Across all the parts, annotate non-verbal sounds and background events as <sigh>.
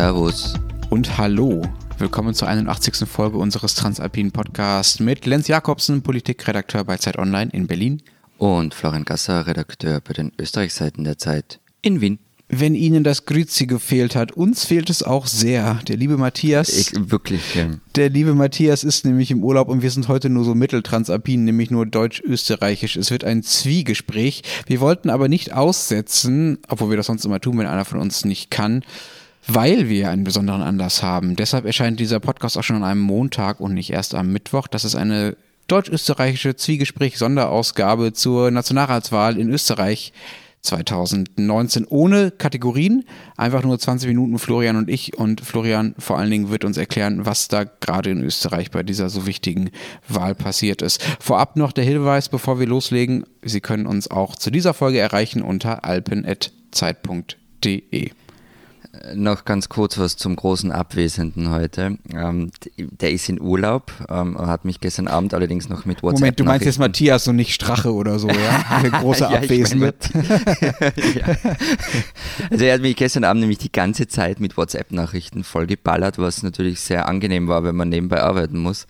Servus. Und hallo. Willkommen zur 81. Folge unseres Transalpinen Podcasts mit Lenz Jakobsen, Politikredakteur bei Zeit Online in Berlin. Und Florian Gasser, Redakteur bei den Österreichseiten der Zeit in Wien. Wenn Ihnen das Grüzi gefehlt hat, uns fehlt es auch sehr. Der liebe Matthias. Ich, wirklich. Ja. Der liebe Matthias ist nämlich im Urlaub und wir sind heute nur so mitteltransalpin, nämlich nur deutsch-österreichisch. Es wird ein Zwiegespräch. Wir wollten aber nicht aussetzen, obwohl wir das sonst immer tun, wenn einer von uns nicht kann, weil wir einen besonderen Anlass haben. Deshalb erscheint dieser Podcast auch schon an einem Montag und nicht erst am Mittwoch. Das ist eine deutsch-österreichische Zwiegespräch-Sonderausgabe zur Nationalratswahl in Österreich 2019 ohne Kategorien, einfach nur 20 Minuten Florian und ich und Florian vor allen Dingen wird uns erklären, was da gerade in Österreich bei dieser so wichtigen Wahl passiert ist. Vorab noch der Hinweis, bevor wir loslegen, Sie können uns auch zu dieser Folge erreichen unter alpen.zeit.de noch ganz kurz was zum großen Abwesenden heute. Ähm, der ist in Urlaub, ähm, hat mich gestern Abend allerdings noch mit WhatsApp. Moment, du meinst jetzt Matthias und nicht Strache oder so, ja? <laughs> Der große ja, Abwesende. <laughs> ja. Also er hat mich gestern Abend nämlich die ganze Zeit mit WhatsApp-Nachrichten vollgeballert, was natürlich sehr angenehm war, wenn man nebenbei arbeiten muss.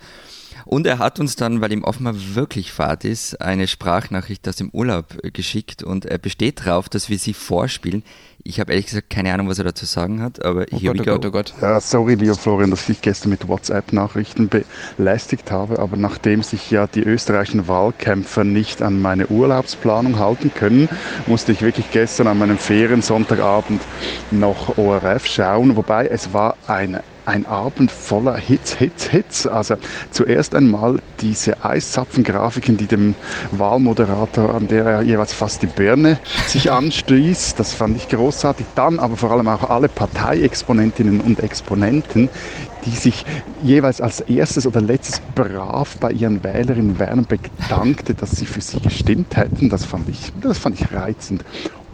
Und er hat uns dann, weil ihm offenbar wirklich Fahrt ist, eine Sprachnachricht aus dem Urlaub geschickt und er besteht darauf, dass wir sie vorspielen. Ich habe ehrlich gesagt keine Ahnung, was er dazu sagen hat, aber oh hier Gott, oh Gott, oh Gott. Ja, sorry, lieber Florian, dass ich gestern mit WhatsApp-Nachrichten belästigt habe, aber nachdem sich ja die österreichischen Wahlkämpfer nicht an meine Urlaubsplanung halten können, musste ich wirklich gestern an meinem Feriensonntagabend noch ORF schauen, wobei es war eine ein Abend voller Hits, Hits, Hits. Also zuerst einmal diese Eiszapfengrafiken, die dem Wahlmoderator, an der er jeweils fast die Birne sich anstieß. Das fand ich großartig. Dann aber vor allem auch alle Parteiexponentinnen und Exponenten, die sich jeweils als erstes oder letztes brav bei ihren Wählerinnen und Wählern bedankte, dass sie für sie gestimmt hätten. Das fand ich, das fand ich reizend.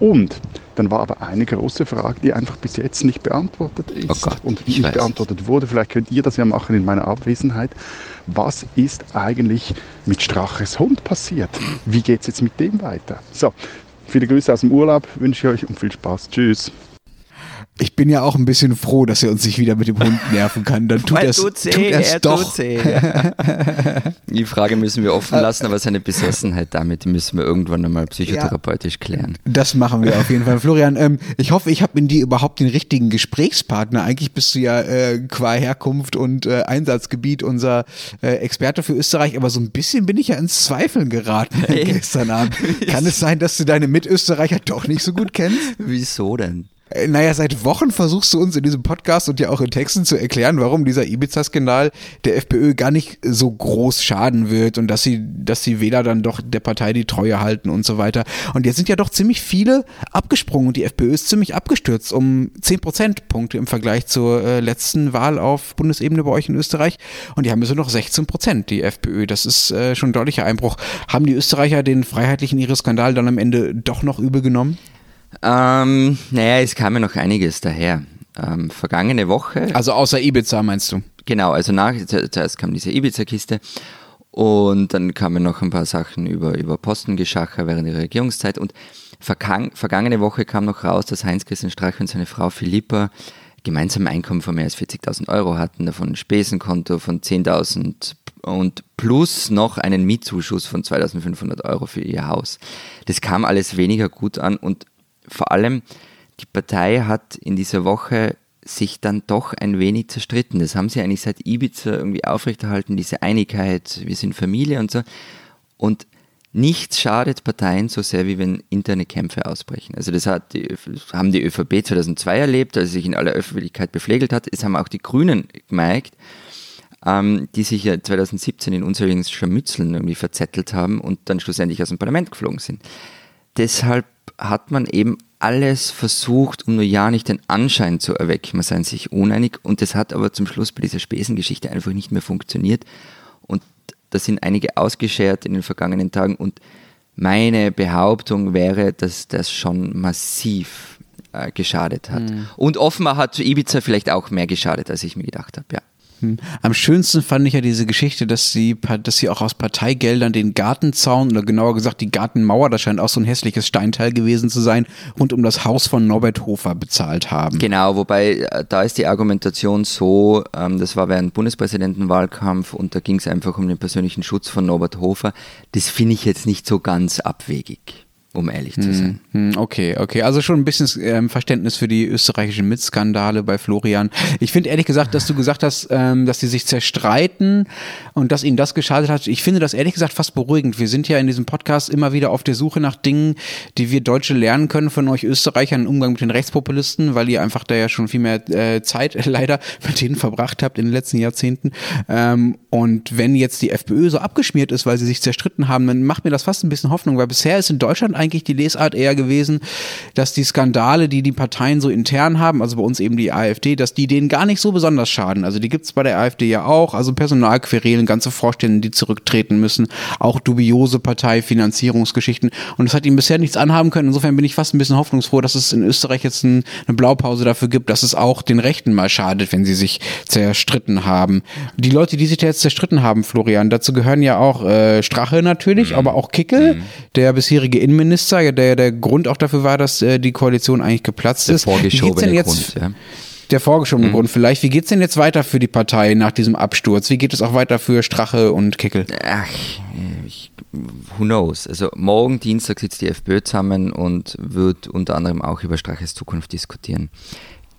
Und dann war aber eine große Frage, die einfach bis jetzt nicht beantwortet ist oh Gott, und nicht weiß. beantwortet wurde. Vielleicht könnt ihr das ja machen in meiner Abwesenheit. Was ist eigentlich mit Straches Hund passiert? Wie geht es jetzt mit dem weiter? So, viele Grüße aus dem Urlaub wünsche ich euch und viel Spaß. Tschüss. Ich bin ja auch ein bisschen froh, dass er uns nicht wieder mit dem Hund <laughs> nerven kann. Dann tut er es doch. <laughs> Die Frage müssen wir offen lassen, aber seine Besessenheit damit müssen wir irgendwann einmal psychotherapeutisch ja, klären. Das machen wir auf jeden Fall. <laughs> Florian, ähm, ich hoffe, ich habe in dir überhaupt den richtigen Gesprächspartner. Eigentlich bist du ja äh, qua Herkunft und äh, Einsatzgebiet unser äh, Experte für Österreich, aber so ein bisschen bin ich ja ins Zweifeln geraten hey. gestern Abend. Kann es sein, dass du deine Mitösterreicher doch nicht so gut kennst? Wieso denn? Naja, seit Wochen versuchst du uns in diesem Podcast und ja auch in Texten zu erklären, warum dieser Ibiza-Skandal der FPÖ gar nicht so groß schaden wird und dass sie, dass die Wähler dann doch der Partei die Treue halten und so weiter. Und jetzt sind ja doch ziemlich viele abgesprungen und die FPÖ ist ziemlich abgestürzt um 10 Prozentpunkte im Vergleich zur äh, letzten Wahl auf Bundesebene bei euch in Österreich. Und die haben jetzt nur noch 16 Prozent, die FPÖ. Das ist äh, schon ein deutlicher Einbruch. Haben die Österreicher den freiheitlichen ihres Skandal dann am Ende doch noch übel genommen? Ähm, naja, es kam ja noch einiges daher. Ähm, vergangene Woche. Also außer Ibiza meinst du? Genau, also nach, zuerst kam diese Ibiza-Kiste und dann kamen noch ein paar Sachen über, über Postengeschacher während der Regierungszeit und vergangene Woche kam noch raus, dass Heinz-Christian Strache und seine Frau Philippa gemeinsam ein Einkommen von mehr als 40.000 Euro hatten, davon ein Spesenkonto von 10.000 und plus noch einen Mietzuschuss von 2.500 Euro für ihr Haus. Das kam alles weniger gut an und vor allem die Partei hat in dieser Woche sich dann doch ein wenig zerstritten. Das haben sie eigentlich seit Ibiza irgendwie aufrechterhalten, diese Einigkeit, wir sind Familie und so. Und nichts schadet Parteien so sehr, wie wenn interne Kämpfe ausbrechen. Also das, hat die, haben die ÖVP 2002 erlebt, als sie sich in aller Öffentlichkeit beflegelt hat. Es haben auch die Grünen gemerkt, ähm, die sich ja 2017 in unzähligen Scharmützeln irgendwie verzettelt haben und dann schlussendlich aus dem Parlament geflogen sind. Deshalb hat man eben alles versucht, um nur ja nicht den Anschein zu erwecken, man sei sich uneinig und das hat aber zum Schluss bei dieser Spesengeschichte einfach nicht mehr funktioniert und da sind einige ausgeschert in den vergangenen Tagen und meine Behauptung wäre, dass das schon massiv äh, geschadet hat. Mhm. Und offenbar hat zu Ibiza vielleicht auch mehr geschadet, als ich mir gedacht habe, ja. Hm. Am schönsten fand ich ja diese Geschichte, dass sie, dass sie auch aus Parteigeldern den Gartenzaun oder genauer gesagt die Gartenmauer, das scheint auch so ein hässliches Steinteil gewesen zu sein, rund um das Haus von Norbert Hofer bezahlt haben. Genau, wobei äh, da ist die Argumentation so, ähm, das war während Bundespräsidentenwahlkampf und da ging es einfach um den persönlichen Schutz von Norbert Hofer. Das finde ich jetzt nicht so ganz abwegig um ehrlich zu sein. Hm, hm, okay, okay. Also schon ein bisschen ähm, Verständnis für die österreichischen Mitskandale bei Florian. Ich finde ehrlich gesagt, dass du gesagt hast, ähm, dass sie sich zerstreiten und dass ihnen das geschadet hat. Ich finde das ehrlich gesagt fast beruhigend. Wir sind ja in diesem Podcast immer wieder auf der Suche nach Dingen, die wir Deutsche lernen können von euch Österreichern im Umgang mit den Rechtspopulisten, weil ihr einfach da ja schon viel mehr äh, Zeit <laughs> leider mit denen verbracht habt in den letzten Jahrzehnten. Ähm, und wenn jetzt die FPÖ so abgeschmiert ist, weil sie sich zerstritten haben, dann macht mir das fast ein bisschen Hoffnung, weil bisher ist in Deutschland eigentlich eigentlich die Lesart eher gewesen, dass die Skandale, die die Parteien so intern haben, also bei uns eben die AfD, dass die denen gar nicht so besonders schaden. Also die gibt es bei der AfD ja auch, also Personalquerelen, ganze Vorstände, die zurücktreten müssen, auch dubiose Parteifinanzierungsgeschichten. Und das hat ihnen bisher nichts anhaben können. Insofern bin ich fast ein bisschen hoffnungsfroh, dass es in Österreich jetzt ein, eine Blaupause dafür gibt, dass es auch den Rechten mal schadet, wenn sie sich zerstritten haben. Die Leute, die sich da jetzt zerstritten haben, Florian, dazu gehören ja auch äh, Strache natürlich, mhm. aber auch Kickel, mhm. der bisherige Innenminister Minister, der der Grund auch dafür war, dass äh, die Koalition eigentlich geplatzt der ist. Vorgeschobene jetzt, Grund, ja. Der vorgeschobene mhm. Grund vielleicht. Wie geht es denn jetzt weiter für die Partei nach diesem Absturz? Wie geht es auch weiter für Strache und Kickel? Ach, ich, who knows? Also morgen Dienstag sitzt die FPÖ zusammen und wird unter anderem auch über Straches Zukunft diskutieren.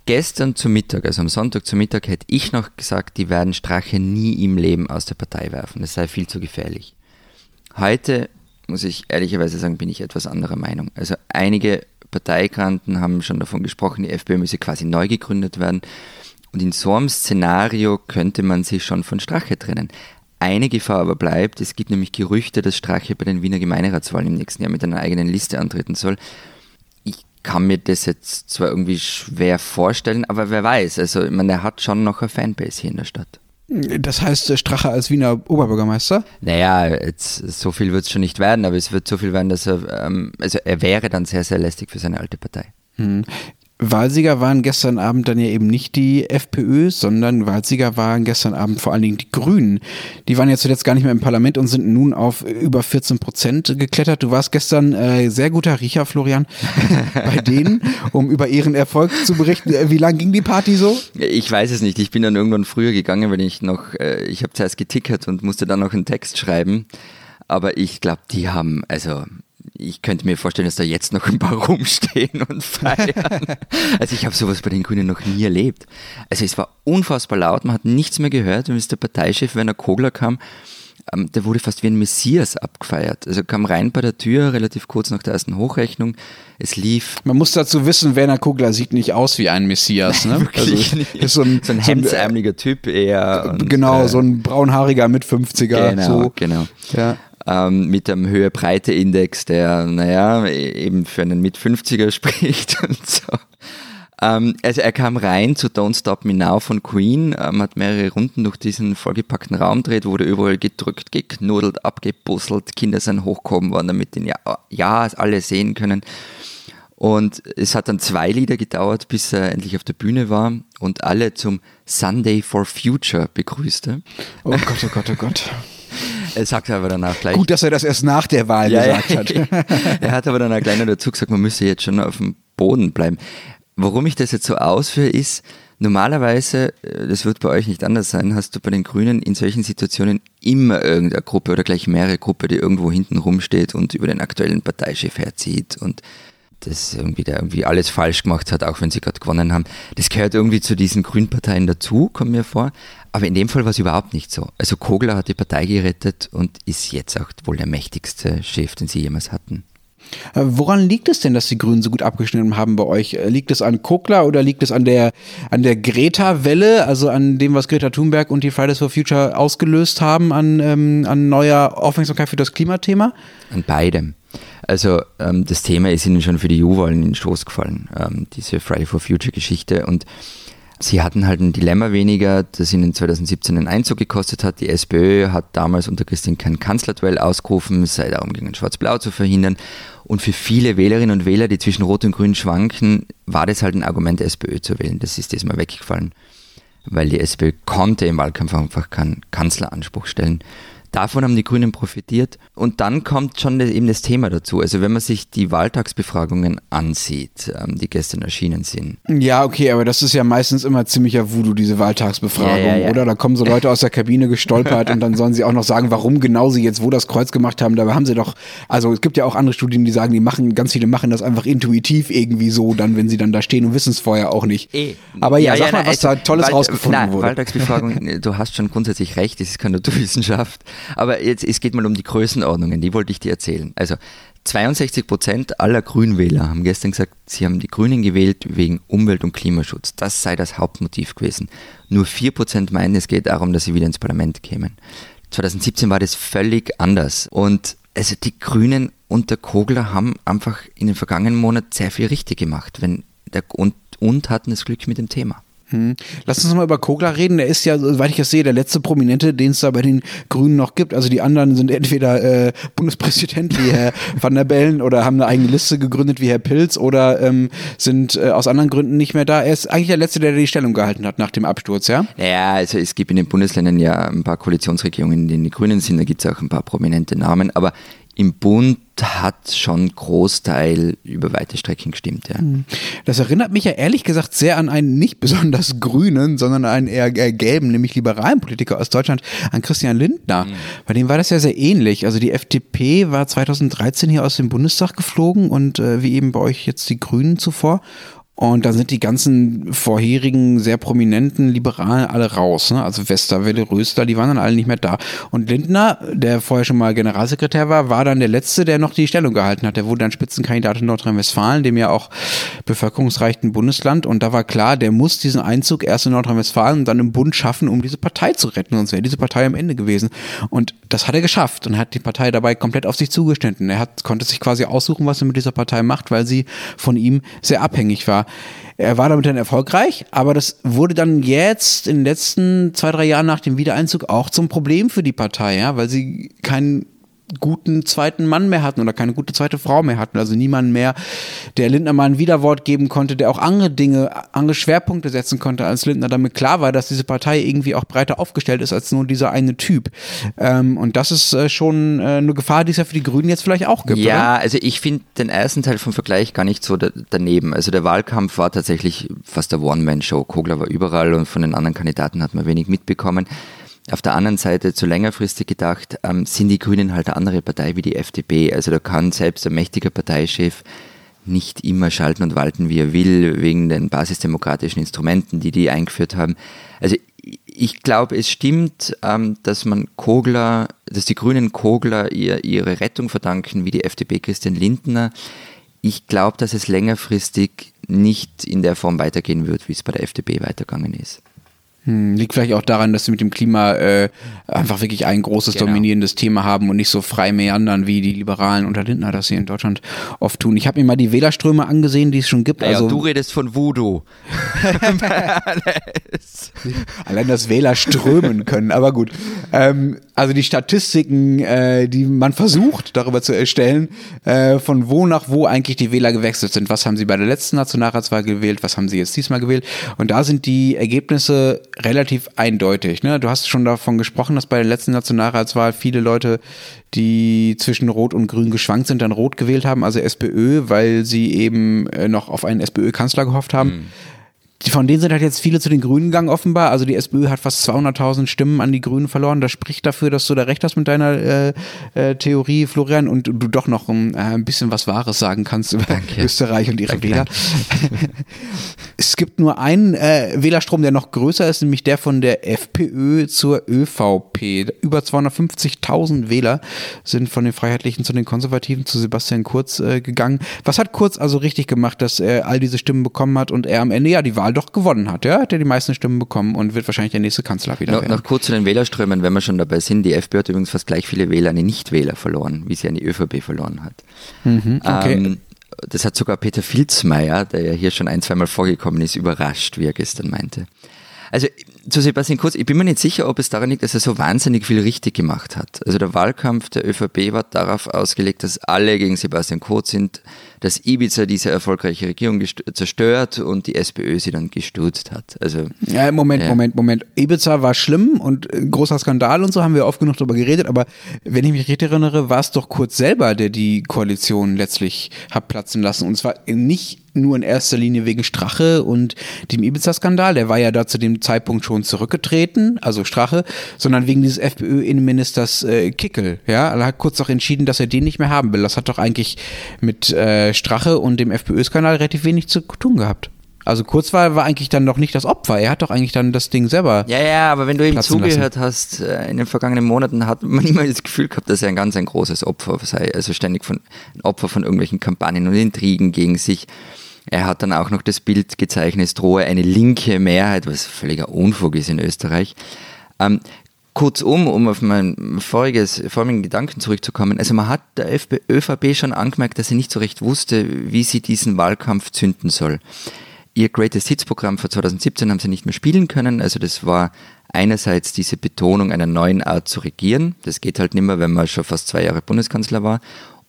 Gestern zu Mittag, also am Sonntag zu Mittag, hätte ich noch gesagt, die werden Strache nie im Leben aus der Partei werfen. Das sei viel zu gefährlich. Heute muss ich ehrlicherweise sagen, bin ich etwas anderer Meinung. Also einige Parteigranten haben schon davon gesprochen, die FPÖ müsse quasi neu gegründet werden. Und in so einem Szenario könnte man sich schon von Strache trennen. Eine Gefahr aber bleibt, es gibt nämlich Gerüchte, dass Strache bei den Wiener Gemeinderatswahlen im nächsten Jahr mit einer eigenen Liste antreten soll. Ich kann mir das jetzt zwar irgendwie schwer vorstellen, aber wer weiß. Also, ich meine, er hat schon noch eine Fanbase hier in der Stadt. Das heißt, äh, Strache als Wiener Oberbürgermeister? Naja, jetzt, so viel wird es schon nicht werden, aber es wird so viel werden, dass er, ähm, also er wäre dann sehr, sehr lästig für seine alte Partei. Hm. Wahlsieger waren gestern Abend dann ja eben nicht die FPÖ, sondern Wahlsieger waren gestern Abend vor allen Dingen die Grünen. Die waren ja zuletzt gar nicht mehr im Parlament und sind nun auf über 14 Prozent geklettert. Du warst gestern äh, sehr guter Riecher, Florian, <laughs> bei denen, um über ihren Erfolg zu berichten. Äh, wie lang ging die Party so? Ich weiß es nicht. Ich bin dann irgendwann früher gegangen, weil ich noch, äh, ich habe zuerst getickert und musste dann noch einen Text schreiben. Aber ich glaube, die haben, also ich könnte mir vorstellen, dass da jetzt noch ein paar <laughs> rumstehen und feiern. <laughs> also ich habe sowas bei den Grünen noch nie erlebt. Also es war unfassbar laut, man hat nichts mehr gehört. Und als der Parteichef Werner Kogler kam, ähm, der wurde fast wie ein Messias abgefeiert. Also kam rein bei der Tür, relativ kurz nach der ersten Hochrechnung. Es lief. Man muss dazu wissen, Werner Kogler sieht nicht aus wie ein Messias. Ne? <laughs> Wirklich also, Ist so ein, so ein hemdsärmeliger Typ eher. Und, genau, äh, so ein braunhaariger mit 50er. Genau, so. genau. Ja ähm, mit einem Höhe-Breite-Index, der, naja, eben für einen Mit-50er <laughs> spricht und so. Ähm, also er kam rein zu Don't Stop Me Now von Queen, ähm, hat mehrere Runden durch diesen vollgepackten Raum dreht, wurde überall gedrückt, geknudelt, abgebusselt, Kinder sind hochgehoben worden, damit den ja, ja alle sehen können. Und es hat dann zwei Lieder gedauert, bis er endlich auf der Bühne war und alle zum Sunday for Future begrüßte. Oh Gott, oh Gott, oh Gott. Er sagt aber danach gleich. Gut, dass er das erst nach der Wahl ja, gesagt ja, hat. <laughs> er hat aber dann auch gleich noch dazu gesagt, man müsse jetzt schon auf dem Boden bleiben. Warum ich das jetzt so ausführe, ist, normalerweise, äh, das wird bei euch nicht anders sein, hast du bei den Grünen in solchen Situationen immer irgendeine Gruppe oder gleich mehrere Gruppe, die irgendwo hinten rumsteht und über den aktuellen Parteichef herzieht und das irgendwie der irgendwie alles falsch gemacht hat, auch wenn sie gerade gewonnen haben. Das gehört irgendwie zu diesen Grünparteien dazu, kommt mir vor. Aber in dem Fall war es überhaupt nicht so. Also Kogler hat die Partei gerettet und ist jetzt auch wohl der mächtigste Chef, den sie jemals hatten. Äh, woran liegt es denn, dass die Grünen so gut abgeschnitten haben bei euch? Äh, liegt es an Kogler oder liegt es an der, an der Greta-Welle, also an dem, was Greta Thunberg und die Fridays for Future ausgelöst haben, an, ähm, an neuer Aufmerksamkeit für das Klimathema? An beidem. Also ähm, das Thema ist ihnen schon für die EU-Wahlen in den Stoß gefallen, ähm, diese Fridays for Future-Geschichte. Und Sie hatten halt ein Dilemma weniger, das ihnen 2017 einen Einzug gekostet hat. Die SPÖ hat damals unter Christine kein Kanzlerduell ausgerufen, es sei darum ging, Schwarz-Blau zu verhindern. Und für viele Wählerinnen und Wähler, die zwischen Rot und Grün schwanken, war das halt ein Argument, SPÖ zu wählen. Das ist diesmal weggefallen. weil die SPÖ konnte im Wahlkampf einfach keinen Kanzleranspruch stellen. Davon haben die Grünen profitiert. Und dann kommt schon eben das Thema dazu. Also wenn man sich die Wahltagsbefragungen ansieht, ähm, die gestern erschienen sind. Ja, okay, aber das ist ja meistens immer ziemlicher Voodoo, diese Wahltagsbefragung, Ja, ja, ja. oder? Da kommen so Leute aus der Kabine gestolpert und dann sollen sie auch noch sagen, warum genau sie jetzt wo das Kreuz gemacht haben. Dabei haben sie doch, also es gibt ja auch andere Studien, die sagen, die machen, ganz viele machen das einfach intuitiv irgendwie so, dann, wenn sie dann da stehen und wissen es vorher auch nicht. Eh. Aber ja, sag mal, was da also, Tolles Wahl- rausgefunden nein, wurde. Wahltagsbefragung, <laughs> du hast schon grundsätzlich recht, das ist keine Naturwissenschaft. Aber jetzt, es geht mal um die Größenordnungen, die wollte ich dir erzählen. Also 62 Prozent aller Grünwähler haben gestern gesagt, sie haben die Grünen gewählt wegen Umwelt- und Klimaschutz. Das sei das Hauptmotiv gewesen. Nur 4 Prozent meinen, es geht darum, dass sie wieder ins Parlament kämen. 2017 war das völlig anders. Und also die Grünen und der Kogler haben einfach in den vergangenen Monaten sehr viel richtig gemacht. Wenn der, und, und hatten das Glück mit dem Thema. Hm. Lass uns mal über Kogler reden. Der ist ja, soweit ich das sehe, der letzte Prominente, den es da bei den Grünen noch gibt. Also die anderen sind entweder äh, Bundespräsident wie Herr <laughs> Van der Bellen oder haben eine eigene Liste gegründet wie Herr Pilz oder ähm, sind äh, aus anderen Gründen nicht mehr da. Er ist eigentlich der Letzte, der die Stellung gehalten hat nach dem Absturz, ja? Naja, also es gibt in den Bundesländern ja ein paar Koalitionsregierungen, in denen die Grünen sind, da gibt es auch ein paar prominente Namen, aber im Bund hat schon Großteil über weite Strecken gestimmt, ja. Das erinnert mich ja ehrlich gesagt sehr an einen nicht besonders grünen, sondern einen eher, gelben, nämlich liberalen Politiker aus Deutschland, an Christian Lindner. Bei dem war das ja sehr ähnlich. Also die FDP war 2013 hier aus dem Bundestag geflogen und äh, wie eben bei euch jetzt die Grünen zuvor. Und dann sind die ganzen vorherigen sehr prominenten Liberalen alle raus. Ne? Also Westerwelle, Röster, die waren dann alle nicht mehr da. Und Lindner, der vorher schon mal Generalsekretär war, war dann der Letzte, der noch die Stellung gehalten hat. Der wurde dann Spitzenkandidat in Nordrhein-Westfalen, dem ja auch bevölkerungsreichen Bundesland. Und da war klar, der muss diesen Einzug erst in Nordrhein-Westfalen und dann im Bund schaffen, um diese Partei zu retten. Sonst wäre diese Partei am Ende gewesen. Und das hat er geschafft und hat die Partei dabei komplett auf sich zugestanden. Er hat, konnte sich quasi aussuchen, was er mit dieser Partei macht, weil sie von ihm sehr abhängig war. Er war damit dann erfolgreich, aber das wurde dann jetzt in den letzten zwei, drei Jahren nach dem Wiedereinzug auch zum Problem für die Partei, ja, weil sie keinen guten zweiten Mann mehr hatten oder keine gute zweite Frau mehr hatten. Also niemanden mehr, der Lindner mal ein Widerwort geben konnte, der auch andere Dinge, andere Schwerpunkte setzen konnte, als Lindner damit klar war, dass diese Partei irgendwie auch breiter aufgestellt ist als nur dieser eine Typ. Ähm, und das ist äh, schon äh, eine Gefahr, die es ja für die Grünen jetzt vielleicht auch gibt, Ja, oder? also ich finde den ersten Teil vom Vergleich gar nicht so da, daneben. Also der Wahlkampf war tatsächlich fast der One-Man-Show. Kogler war überall und von den anderen Kandidaten hat man wenig mitbekommen. Auf der anderen Seite, zu längerfristig gedacht, ähm, sind die Grünen halt eine andere Partei wie die FDP. Also da kann selbst ein mächtiger Parteichef nicht immer schalten und walten, wie er will, wegen den basisdemokratischen Instrumenten, die die eingeführt haben. Also ich glaube, es stimmt, ähm, dass man Kogler, dass die Grünen Kogler ihr, ihre Rettung verdanken, wie die FDP Christian Lindner. Ich glaube, dass es längerfristig nicht in der Form weitergehen wird, wie es bei der FDP weitergegangen ist. Hm, liegt vielleicht auch daran, dass sie mit dem Klima äh, einfach wirklich ein großes Genau. dominierendes Thema haben und nicht so frei meandern wie die Liberalen unter Lindner das hier in Deutschland oft tun. Ich habe mir mal die Wählerströme angesehen, die es schon gibt. Naja, also du redest von Voodoo. <laughs> allein das Wähler strömen können, aber gut. Ähm, also die Statistiken, äh, die man versucht darüber zu erstellen, äh, von wo nach wo eigentlich die Wähler gewechselt sind. Was haben sie bei der letzten Nationalratswahl gewählt, was haben sie jetzt diesmal gewählt? Und da sind die Ergebnisse relativ eindeutig. Ne? Du hast schon davon gesprochen, dass bei der letzten Nationalratswahl viele Leute, die zwischen Rot und Grün geschwankt sind, dann Rot gewählt haben, also SPÖ, weil sie eben äh, noch auf einen SPÖ-Kanzler gehofft haben. Die- Von denen sind halt jetzt viele zu den Grünen gegangen, offenbar. Also die SPÖ hat fast 200.000 Stimmen an die Grünen verloren. Das spricht dafür, dass du da recht hast mit deiner äh, äh, Theorie, Florian, und du doch noch ein, äh, ein bisschen was Wahres sagen kannst über Danke. Österreich und ihre Danke, Wähler. <laughs> es gibt nur einen äh, Wählerstrom, der noch größer ist, nämlich der von der FPÖ zur ÖVP. Über 250.000 Wähler sind von den Freiheitlichen zu den Konservativen zu Sebastian Kurz äh, gegangen. Was hat Kurz also richtig gemacht, dass er all diese Stimmen bekommen hat und er am Ende ja die Wahl doch gewonnen hat? Ja, hat er die meisten Stimmen bekommen und wird wahrscheinlich der nächste Kanzler wieder Noch, werden. noch kurz zu den Wählerströmen, wenn wir schon dabei sind. Die FPÖ hat übrigens fast gleich viele Wähler an die Nichtwähler verloren, wie sie an die ÖVP verloren hat. Mhm, okay. Ähm, das hat sogar Peter Filzmeier, der ja hier schon ein, zweimal vorgekommen ist, überrascht, wie er gestern meinte. Also zu Sebastian Kurz, ich bin mir nicht sicher, ob es daran liegt, dass er so wahnsinnig viel richtig gemacht hat. Also der Wahlkampf der ÖVP war darauf ausgelegt, dass alle gegen Sebastian Kurz sind, dass Ibiza diese erfolgreiche Regierung zerstört und die SPÖ sie dann gestürzt hat. Also, ja, Moment, ja. Moment, Moment. Ibiza war schlimm und großer Skandal und so haben wir oft genug darüber geredet, aber wenn ich mich richtig erinnere, war es doch Kurz selber, der die Koalition letztlich hat platzen lassen. Und zwar nicht nur in erster Linie wegen Strache und dem Ibiza-Skandal, der war ja da zu dem Zeitpunkt schon zurückgetreten, also Strache, sondern wegen dieses FPÖ-Innenministers äh, Kickel. Ja, er hat kurz auch entschieden, dass er den nicht mehr haben will. Das hat doch eigentlich mit äh, Strache und dem FPÖ-Skandal relativ wenig zu tun gehabt. Also Kurzwahl war eigentlich dann noch nicht das Opfer. Er hat doch eigentlich dann das Ding selber. Ja, ja, aber wenn du ihm zugehört lassen. hast, äh, in den vergangenen Monaten hat man <laughs> immer das Gefühl gehabt, dass er ein ganz ein großes Opfer sei. Also ständig von ein Opfer von irgendwelchen Kampagnen und Intrigen gegen sich. Er hat dann auch noch das Bild gezeichnet, es drohe eine linke Mehrheit, was völliger Unfug ist in Österreich. Ähm, kurzum, um auf meinen voriges, vorigen Gedanken zurückzukommen, also man hat der ÖVP schon angemerkt, dass sie nicht so recht wusste, wie sie diesen Wahlkampf zünden soll. Ihr Greatest Hits Programm für 2017 haben sie nicht mehr spielen können, also das war einerseits diese Betonung einer neuen Art zu regieren, das geht halt nicht mehr, wenn man schon fast zwei Jahre Bundeskanzler war,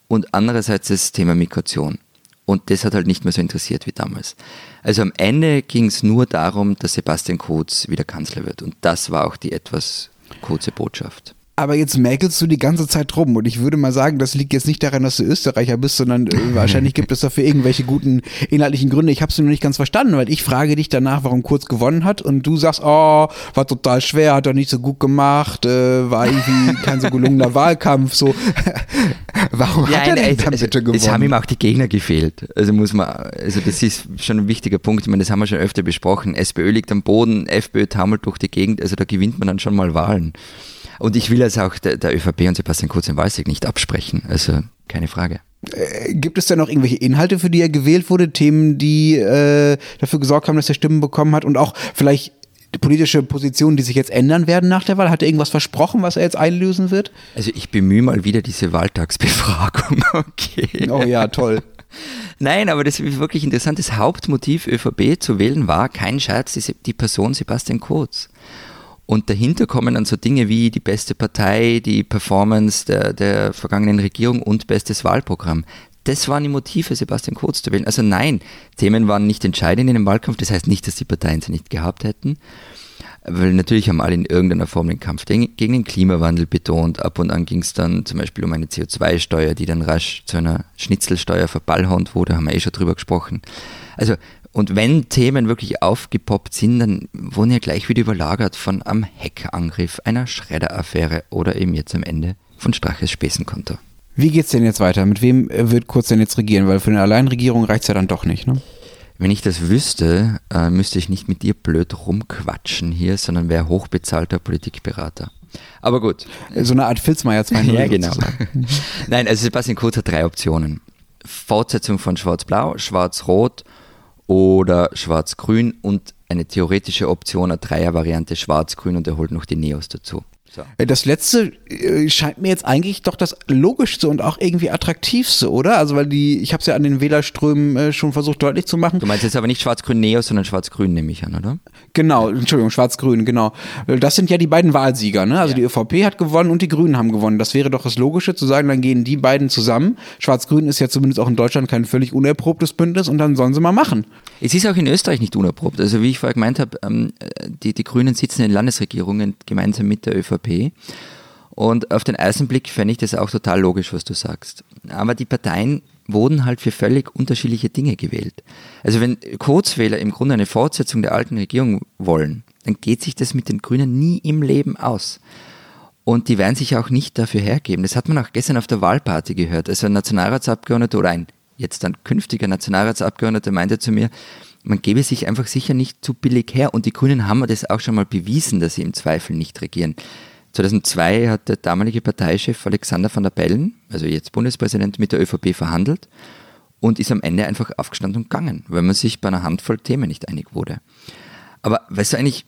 und andererseits das Thema Migration. Und das hat halt nicht mehr so interessiert wie damals. Also am Ende ging es nur darum, dass Sebastian Kurz wieder Kanzler wird. Und das war auch die etwas kurze Botschaft aber jetzt mäkelst du die ganze Zeit rum und ich würde mal sagen, das liegt jetzt nicht daran, dass du Österreicher bist, sondern äh, <laughs> wahrscheinlich gibt es dafür irgendwelche guten inhaltlichen Gründe. Ich habe es nur nicht ganz verstanden, weil ich frage dich danach, warum Kurz gewonnen hat und du sagst, oh, war total schwer, hat er nicht so gut gemacht, äh, war irgendwie <laughs> kein so gelungener Wahlkampf, so. <laughs> warum ja, hat er denn dann bitte gewonnen? Es haben ihm auch die Gegner gefehlt. Also muss man, also das ist schon ein wichtiger Punkt. Ich meine, das haben wir schon öfter besprochen. SPÖ liegt am Boden, FPÖ taumelt durch die Gegend, also da gewinnt man dann schon mal Wahlen. Und ich will es auch der, der ÖVP und Sebastian Kurz im Walsig nicht absprechen. Also keine Frage. Äh, gibt es denn noch irgendwelche Inhalte, für die er gewählt wurde? Themen, die äh, dafür gesorgt haben, dass er Stimmen bekommen hat? Und auch vielleicht politische Positionen, die sich jetzt ändern werden nach der Wahl? Hat er irgendwas versprochen, was er jetzt einlösen wird? Also ich bemühe mal wieder diese Wahltagsbefragung. <laughs> Okay. Oh ja, toll. <laughs> Nein, aber das ist wirklich interessant. Das Hauptmotiv ÖVP zu wählen war, kein Scherz, die Person Sebastian Kurz. Und dahinter kommen dann so Dinge wie die beste Partei, die Performance der, der vergangenen Regierung und bestes Wahlprogramm. Das waren die Motive, Sebastian Kurz zu wählen. Also nein, Themen waren nicht entscheidend in dem Wahlkampf. Das heißt nicht, dass die Parteien sie nicht gehabt hätten. Weil natürlich haben alle in irgendeiner Form den Kampf gegen den Klimawandel betont. Ab und an ging es dann zum Beispiel um eine CO2-Steuer, die dann rasch zu einer Schnitzelsteuer verballhornt wurde, haben wir eh schon drüber gesprochen. Also und wenn Themen wirklich aufgepoppt sind, dann wurden ja gleich wieder überlagert von am Hackangriff, einer Schredderaffäre oder eben jetzt am Ende von Straches Späßenkonto. Wie geht's denn jetzt weiter? Mit wem wird Kurz denn jetzt regieren? Weil für eine Alleinregierung reicht es ja dann doch nicht, ne? Wenn ich das wüsste, äh, müsste ich nicht mit dir blöd rumquatschen hier, sondern wäre hochbezahlter Politikberater. Aber gut. So eine Art Filzmeier <laughs> 2.0. ja, genau. Nein, also Sebastian Kurz hat drei Optionen. Fortsetzung von Schwarz-Blau, Schwarz-Rot oder Schwarz-Grün und eine theoretische Option, eine Dreier-Variante Schwarz-Grün und er holt noch die Neos dazu. So. Äh, das letzte äh, scheint mir jetzt eigentlich doch das logischste und auch irgendwie attraktivste, oder? Also weil die, ich habe es ja an den Wählerströmen äh, schon versucht deutlich zu machen. Du meinst jetzt aber nicht Schwarz-Grün Neos, sondern Schwarz-Grün nehme ich an, oder? Genau, Entschuldigung, Schwarz-Grün, genau. Das sind ja die beiden Wahlsieger, ne? Also ja. die ÖVP hat gewonnen und die Grünen haben gewonnen. Das wäre doch das Logische zu sagen, dann gehen die beiden zusammen. Schwarz-Grün ist ja zumindest auch in Deutschland kein völlig unerprobtes Bündnis und dann sollen sie mal machen. Es ist auch in Österreich nicht unerprobt. Also wie ich vorher gemeint habe, ähm, die, die Grünen sitzen in Landesregierungen gemeinsam mit der ÖVP. Und auf den ersten Blick fände ich das auch total logisch, was du sagst. Aber die Parteien wurden halt für völlig unterschiedliche Dinge gewählt. Also wenn Kurzwähler im Grunde eine Fortsetzung der alten Regierung wollen, dann geht sich das mit den Grünen nie im Leben aus. Und die werden sich auch nicht dafür hergeben. Das hat man auch gestern auf der Wahlparty gehört. Also ein Nationalratsabgeordneter oder ein jetzt ein künftiger Nationalratsabgeordneter meinte zu mir, man gebe sich einfach sicher nicht zu billig her. Und die Grünen haben das auch schon mal bewiesen, dass sie im Zweifel nicht regieren. 2002 hat der damalige Parteichef Alexander van der Bellen, also jetzt Bundespräsident, mit der ÖVP verhandelt und ist am Ende einfach aufgestanden und gegangen, weil man sich bei einer Handvoll Themen nicht einig wurde. Aber weißt du eigentlich,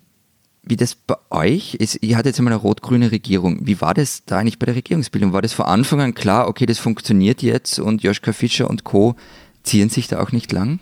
wie das bei euch ist? Ihr hattet jetzt einmal eine rot-grüne Regierung. Wie war das da eigentlich bei der Regierungsbildung? War das von Anfang an klar, okay, das funktioniert jetzt und Joschka Fischer und Co. ziehen sich da auch nicht lang?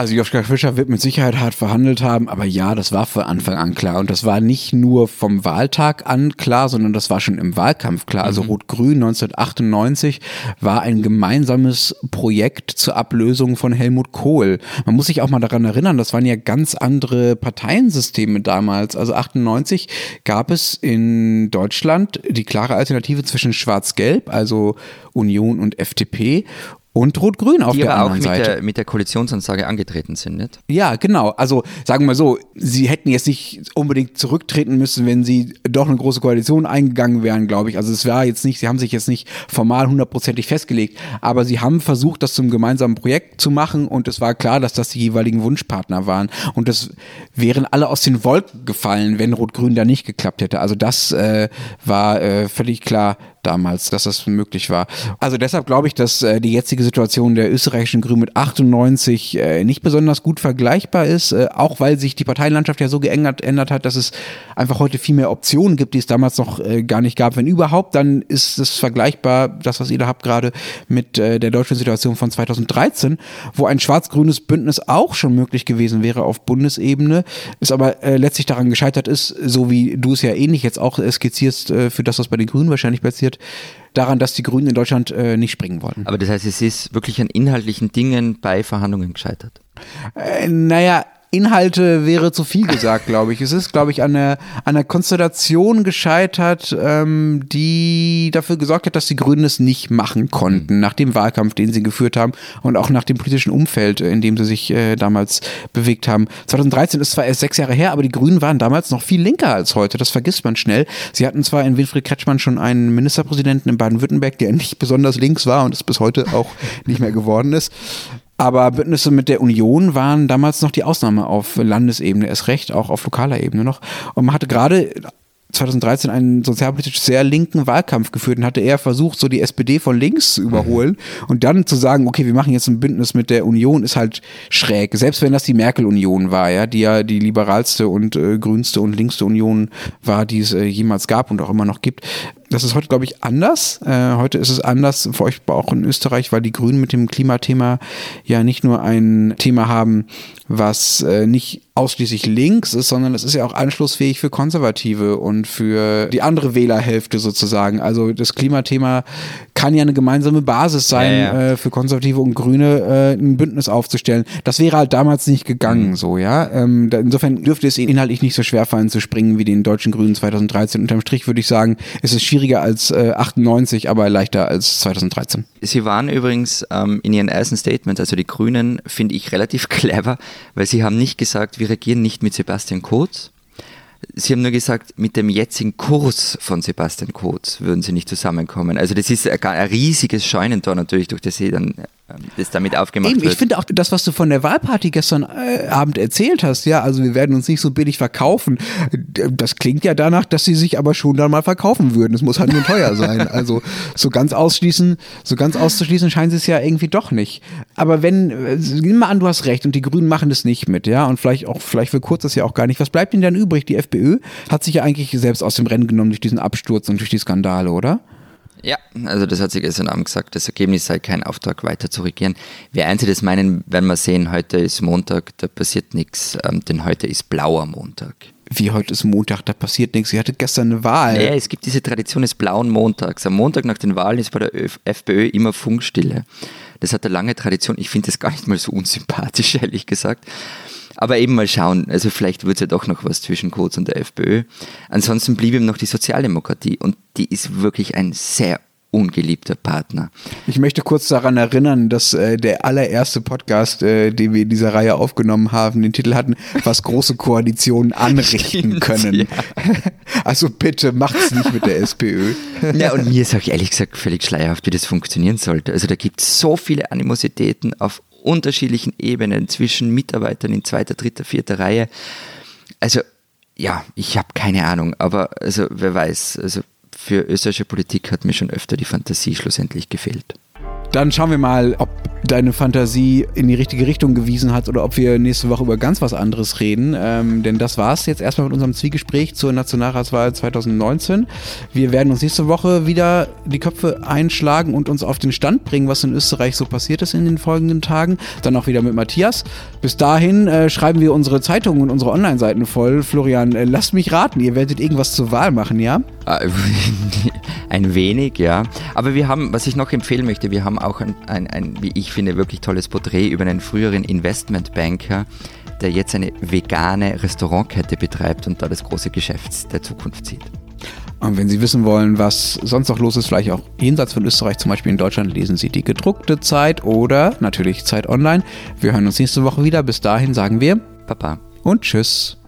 Also Joschka Fischer wird mit Sicherheit hart verhandelt haben, aber ja, das war von Anfang an klar. Und das war nicht nur vom Wahltag an klar, sondern das war schon im Wahlkampf klar. Also mhm. Rot-Grün 1998 war ein gemeinsames Projekt zur Ablösung von Helmut Kohl. Man muss sich auch mal daran erinnern, das waren ja ganz andere Parteiensysteme damals. Also 98 gab es in Deutschland die klare Alternative zwischen Schwarz-Gelb, also Union und FDP und Rot-Grün auf die der aber anderen auch mit. Der, mit der Koalitionsansage angetreten sind, nicht? Ja, genau. Also sagen wir so, sie hätten jetzt nicht unbedingt zurücktreten müssen, wenn sie doch eine große Koalition eingegangen wären, glaube ich. Also es war jetzt nicht, sie haben sich jetzt nicht formal hundertprozentig festgelegt, aber sie haben versucht, das zum gemeinsamen Projekt zu machen und es war klar, dass das die jeweiligen Wunschpartner waren und das wären alle aus den Wolken gefallen, wenn Rot-Grün da nicht geklappt hätte. Also das äh, war äh, völlig klar, damals, dass das möglich war. Also deshalb glaube ich, dass äh, die jetzige Situation der österreichischen Grünen mit 98 äh, nicht besonders gut vergleichbar ist, äh, auch weil sich die Parteienlandschaft ja so geändert ändert hat, dass es einfach heute viel mehr Optionen gibt, die es damals noch äh, gar nicht gab. Wenn überhaupt, dann ist es vergleichbar, das, was ihr da habt gerade, mit äh, der deutschen Situation von 2013, wo ein schwarz-grünes Bündnis auch schon möglich gewesen wäre auf Bundesebene, es aber äh, letztlich daran gescheitert ist, so wie du es ja ähnlich jetzt auch äh, skizzierst, äh, für das, was bei den Grünen wahrscheinlich passiert, daran, dass die Grünen in Deutschland äh, nicht springen wollen. Aber das heißt, es ist wirklich an inhaltlichen Dingen bei Verhandlungen gescheitert. Äh, naja, Inhalte wäre zu viel gesagt, glaube ich. Es ist, glaube ich, an einer, an einer Konstellation gescheitert, ähm, die dafür gesorgt hat, dass die Grünen es nicht machen konnten, nach dem Wahlkampf, den sie geführt haben und auch nach dem politischen Umfeld, in dem sie sich äh, damals bewegt haben. 2013 ist zwar erst sechs Jahre her, aber die Grünen waren damals noch viel linker als heute. Das vergisst man schnell. Sie hatten zwar in Winfried Kretschmann schon einen Ministerpräsidenten in Baden-Württemberg, der nicht besonders links war und es bis heute auch nicht mehr geworden ist. Aber Bündnisse mit der Union waren damals noch die Ausnahme auf Landesebene, erst recht, auch auf lokaler Ebene noch. Und man hatte gerade 2013 einen sozialpolitisch sehr linken Wahlkampf geführt und hatte eher versucht, so die SPD von links zu überholen mhm. und dann zu sagen, okay, wir machen jetzt ein Bündnis mit der Union, ist halt schräg. Selbst wenn das die Merkel-Union war, ja, die ja die liberalste und äh, grünste und linkste Union war, die es äh, jemals gab und auch immer noch gibt. Das ist heute, glaube ich, anders. Äh, heute ist es anders, für euch auch in Österreich, weil die Grünen mit dem Klimathema ja nicht nur ein Thema haben, was äh, nicht ausschließlich links ist, sondern es ist ja auch anschlussfähig für Konservative und für die andere Wählerhälfte sozusagen. Also das Klimathema kann ja eine gemeinsame Basis sein, ja, ja. Äh, für Konservative und Grüne äh, ein Bündnis aufzustellen. Das wäre halt damals nicht gegangen, mhm. so, ja. Ähm, da, insofern dürfte es ihnen inhaltlich nicht so schwer fallen zu springen wie den deutschen Grünen 2013. Unterm Strich würde ich sagen, es ist schwieriger als äh, 98, aber leichter als 2013. Sie waren übrigens ähm, in Ihren ersten Statements, also die Grünen, finde ich relativ <laughs> clever, weil Sie haben nicht gesagt, wir regieren nicht mit Sebastian Kurz. Sie haben nur gesagt, mit dem jetzigen Kurs von Sebastian Kurz würden Sie nicht zusammenkommen. Also das ist ein, riesiges Scheunentor natürlich, durch das Sie dann das damit aufgemacht Eben, wird. Ich finde auch das, was du von der Wahlparty gestern äh, Abend erzählt hast, ja, also wir werden uns nicht so billig verkaufen. Das klingt ja danach, dass sie sich aber schon dann mal verkaufen würden. Es muss halt nur teuer sein. <laughs> Also so ganz ausschließen, so ganz auszuschließen scheint es ja irgendwie doch nicht. Aber wenn, äh, nimm mal an, du hast recht und die Grünen machen das nicht mit, ja, und vielleicht auch, vielleicht will Kurz das ja auch gar nicht. Was bleibt ihnen dann übrig? Die FPÖ hat sich ja eigentlich selbst aus dem Rennen genommen durch diesen Absturz und durch die Skandale, oder? Ja, also das hat sie gestern Abend gesagt, das Ergebnis sei kein Auftrag weiter zu regieren. Wie einzelne das meinen, werden wir sehen, heute ist Montag, da passiert nichts, ähm, denn heute ist blauer Montag. Wie heute ist Montag, da passiert nichts. Sie hatte gestern eine Wahl. Ja, es gibt diese Tradition des blauen Montags. Am Montag nach den Wahlen ist bei der FPÖ immer Funkstille. Das hat eine lange Tradition. Ich finde das gar nicht mal so unsympathisch, <laughs> ehrlich gesagt. Aber eben mal schauen, also vielleicht wird es ja doch noch was zwischen Kurz und der FPÖ. Ansonsten blieb ihm noch die Sozialdemokratie und die ist wirklich ein sehr ungeliebter Partner. Ich möchte kurz daran erinnern, dass äh, der allererste Podcast, äh, den wir in dieser Reihe aufgenommen haben, den Titel hatten, was große Koalitionen <laughs> anrichten Stimmt, können. Ja. <laughs> Also bitte macht's nicht mit der SPÖ. Ja, und mir ist auch ehrlich gesagt völlig schleierhaft, wie das funktionieren sollte. Also da gibt es so viele Animositäten auf unterschiedlichen Ebenen zwischen Mitarbeitern in zweiter, dritter, vierter Reihe. Also ja, ich habe keine Ahnung, aber also wer weiß, also für österreichische Politik hat mir schon öfter die Fantasie schlussendlich gefehlt. Dann schauen wir mal, ob deine Fantasie in die richtige Richtung gewiesen hat oder ob wir nächste Woche über ganz was anderes reden. Ähm, denn das war es jetzt erstmal mit unserem Zwiegespräch zur Nationalratswahl 2019. Wir werden uns nächste Woche wieder die Köpfe einschlagen und uns auf den Stand bringen, was in Österreich so passiert ist in den folgenden Tagen. Dann auch wieder mit Matthias. Bis dahin äh, schreiben wir unsere Zeitungen und unsere Online-Seiten voll. Florian, äh, lasst mich raten, ihr werdet irgendwas zur Wahl machen, ja? Ah, <laughs> ein wenig, ja. Aber wir haben, was ich noch empfehlen möchte, wir haben auch ein, ein, ein wie ich finde, wirklich tolles Porträt über einen früheren Investmentbanker, der jetzt eine vegane Restaurantkette betreibt und da das große Geschäft der Zukunft sieht. Und wenn Sie wissen wollen, was sonst noch los ist, vielleicht auch jenseits von Österreich, zum Beispiel in Deutschland, lesen Sie die gedruckte Zeit oder natürlich Zeit online. Wir hören uns nächste Woche wieder. Bis dahin sagen wir Papa und Tschüss.